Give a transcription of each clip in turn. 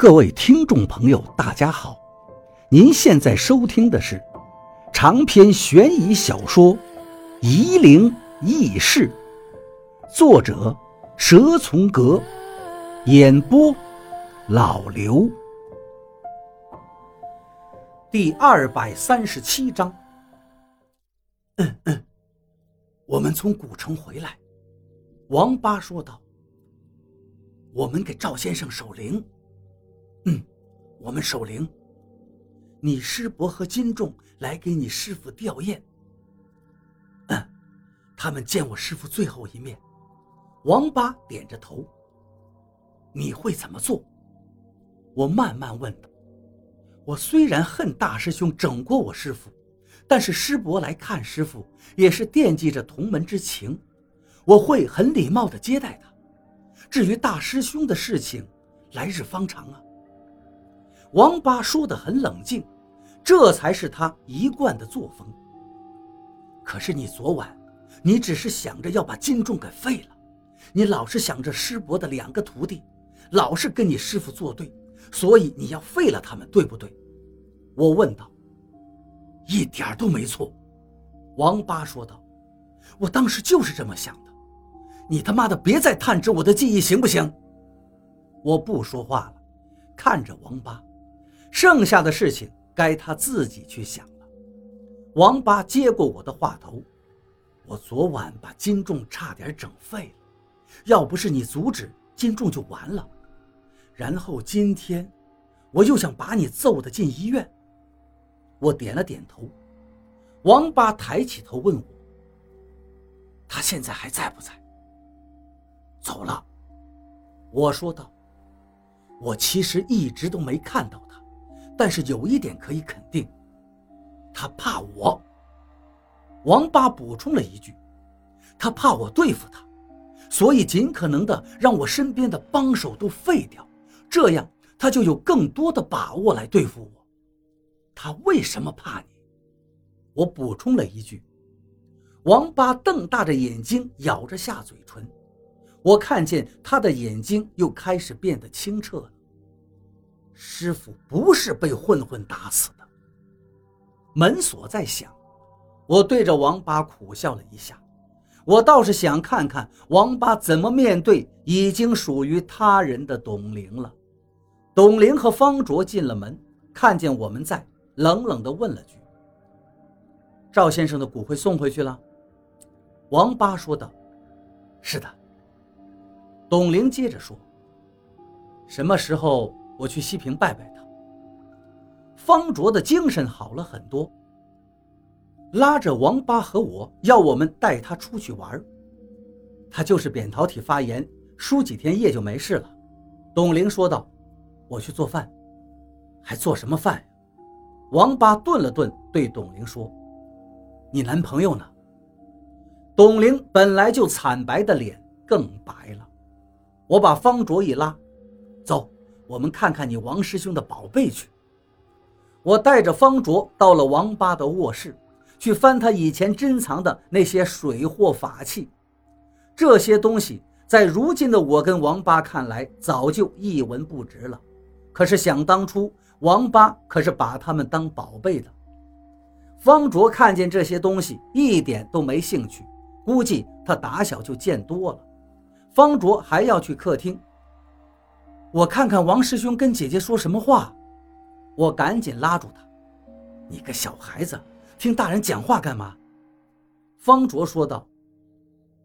各位听众朋友，大家好！您现在收听的是长篇悬疑小说《夷陵轶事》，作者蛇从阁，演播老刘。第二百三十七章。嗯嗯，我们从古城回来，王八说道：“我们给赵先生守灵。”嗯，我们守灵。你师伯和金仲来给你师傅吊唁。嗯，他们见我师傅最后一面。王八点着头。你会怎么做？我慢慢问道。我虽然恨大师兄整过我师傅，但是师伯来看师傅也是惦记着同门之情，我会很礼貌的接待他。至于大师兄的事情，来日方长啊。王八说得很冷静，这才是他一贯的作风。可是你昨晚，你只是想着要把金仲给废了，你老是想着师伯的两个徒弟，老是跟你师傅作对，所以你要废了他们，对不对？我问道。一点都没错，王八说道。我当时就是这么想的。你他妈的别再探知我的记忆，行不行？我不说话了，看着王八。剩下的事情该他自己去想了。王八接过我的话头：“我昨晚把金仲差点整废了，要不是你阻止，金仲就完了。然后今天，我又想把你揍得进医院。”我点了点头。王八抬起头问我：“他现在还在不在？”“走了。”我说道。“我其实一直都没看到。”但是有一点可以肯定，他怕我。王八补充了一句：“他怕我对付他，所以尽可能的让我身边的帮手都废掉，这样他就有更多的把握来对付我。”他为什么怕你？我补充了一句。王八瞪大着眼睛，咬着下嘴唇，我看见他的眼睛又开始变得清澈了。师傅不是被混混打死的。门锁在响，我对着王八苦笑了一下。我倒是想看看王八怎么面对已经属于他人的董玲了。董玲和方卓进了门，看见我们在，冷冷地问了句：“赵先生的骨灰送回去了？”王八说道：“是的。”董玲接着说：“什么时候？”我去西平拜拜他。方卓的精神好了很多，拉着王八和我要我们带他出去玩。他就是扁桃体发炎，输几天液就没事了。董玲说道：“我去做饭，还做什么饭？”王八顿了顿，对董玲说：“你男朋友呢？”董玲本来就惨白的脸更白了。我把方卓一拉，走。我们看看你王师兄的宝贝去。我带着方卓到了王八的卧室，去翻他以前珍藏的那些水货法器。这些东西在如今的我跟王八看来，早就一文不值了。可是想当初，王八可是把他们当宝贝的。方卓看见这些东西，一点都没兴趣，估计他打小就见多了。方卓还要去客厅。我看看王师兄跟姐姐说什么话，我赶紧拉住他：“你个小孩子，听大人讲话干嘛？”方卓说道：“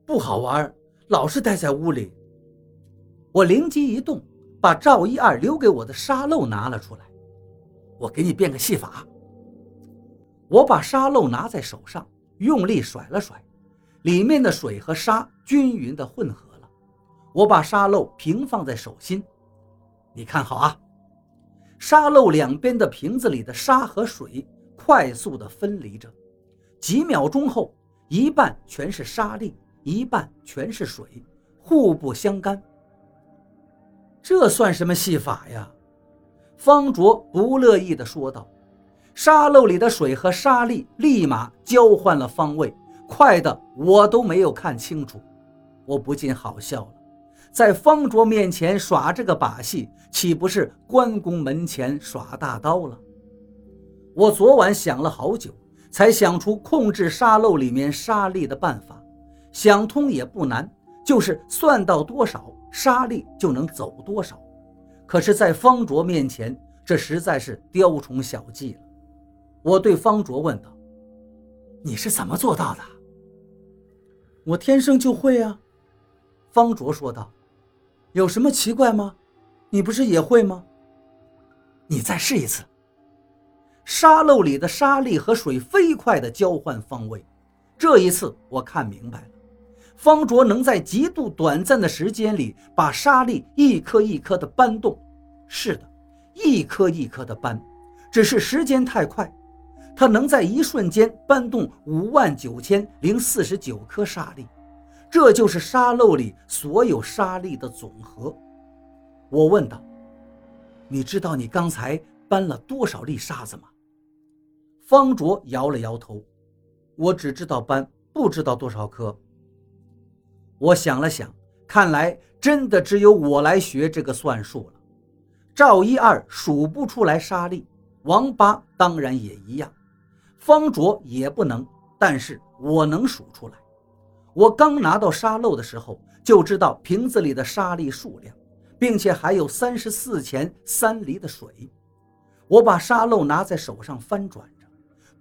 不好玩，老是待在屋里。”我灵机一动，把赵一二留给我的沙漏拿了出来：“我给你变个戏法。”我把沙漏拿在手上，用力甩了甩，里面的水和沙均匀地混合了。我把沙漏平放在手心。你看好啊！沙漏两边的瓶子里的沙和水快速地分离着，几秒钟后，一半全是沙粒，一半全是水，互不相干。这算什么戏法呀？方卓不乐意地说道。沙漏里的水和沙粒立马交换了方位，快的我都没有看清楚。我不禁好笑了。在方卓面前耍这个把戏，岂不是关公门前耍大刀了？我昨晚想了好久，才想出控制沙漏里面沙粒的办法。想通也不难，就是算到多少，沙粒就能走多少。可是，在方卓面前，这实在是雕虫小技了。我对方卓问道：“你是怎么做到的？”我天生就会啊。方卓说道：“有什么奇怪吗？你不是也会吗？你再试一次。”沙漏里的沙粒和水飞快地交换方位，这一次我看明白了，方卓能在极度短暂的时间里把沙粒一颗一颗地搬动。是的，一颗一颗地搬，只是时间太快，他能在一瞬间搬动五万九千零四十九颗沙粒，这就是沙漏里所有沙粒的总和。我问道：“你知道你刚才搬了多少粒沙子吗？”方卓摇了摇头，我只知道搬，不知道多少颗。我想了想，看来真的只有我来学这个算术了。赵一二数不出来沙粒，王八当然也一样，方卓也不能，但是我能数出来。我刚拿到沙漏的时候，就知道瓶子里的沙粒数量，并且还有三十四钱三厘的水。我把沙漏拿在手上翻转着。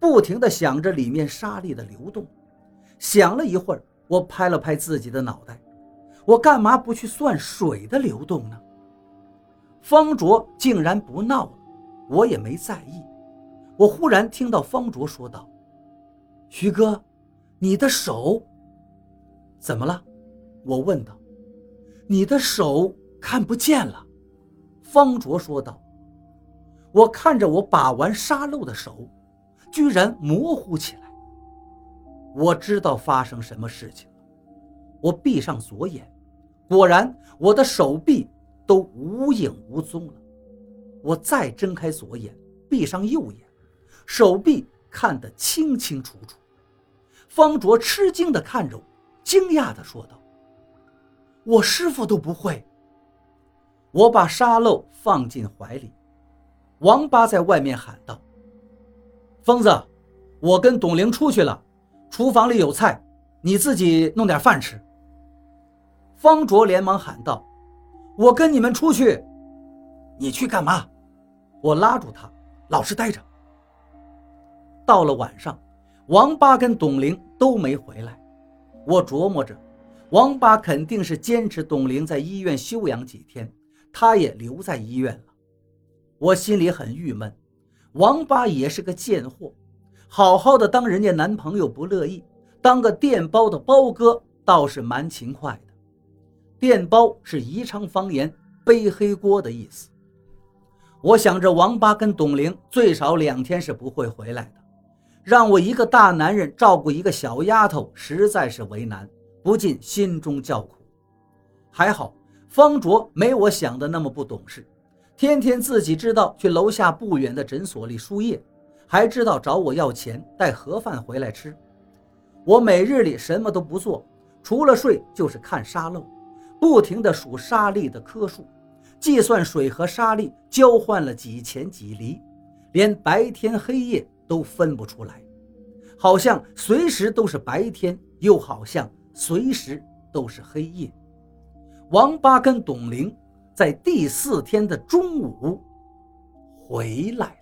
不停地想着里面沙粒的流动，想了一会儿，我拍了拍自己的脑袋，我干嘛不去算水的流动呢？方卓竟然不闹了，我也没在意。我忽然听到方卓说道：“徐哥，你的手怎么了？”我问道。“你的手看不见了。”方卓说道。我看着我把玩沙漏的手。居然模糊起来，我知道发生什么事情了。我闭上左眼，果然我的手臂都无影无踪了。我再睁开左眼，闭上右眼，手臂看得清清楚楚。方卓吃惊地看着我，惊讶地说道：“我师傅都不会。”我把沙漏放进怀里，王八在外面喊道。疯子，我跟董玲出去了，厨房里有菜，你自己弄点饭吃。方卓连忙喊道：“我跟你们出去，你去干嘛？”我拉住他，老实待着。到了晚上，王八跟董玲都没回来，我琢磨着，王八肯定是坚持董玲在医院休养几天，他也留在医院了。我心里很郁闷。王八也是个贱货，好好的当人家男朋友不乐意，当个电包的包哥倒是蛮勤快的。电包是宜昌方言背黑锅的意思。我想着王八跟董玲最少两天是不会回来的，让我一个大男人照顾一个小丫头，实在是为难，不禁心中叫苦。还好方卓没我想的那么不懂事。天天自己知道去楼下不远的诊所里输液，还知道找我要钱带盒饭回来吃。我每日里什么都不做，除了睡就是看沙漏，不停地数沙粒的颗数，计算水和沙粒交换了几钱几厘，连白天黑夜都分不出来，好像随时都是白天，又好像随时都是黑夜。王八跟董玲。在第四天的中午回来。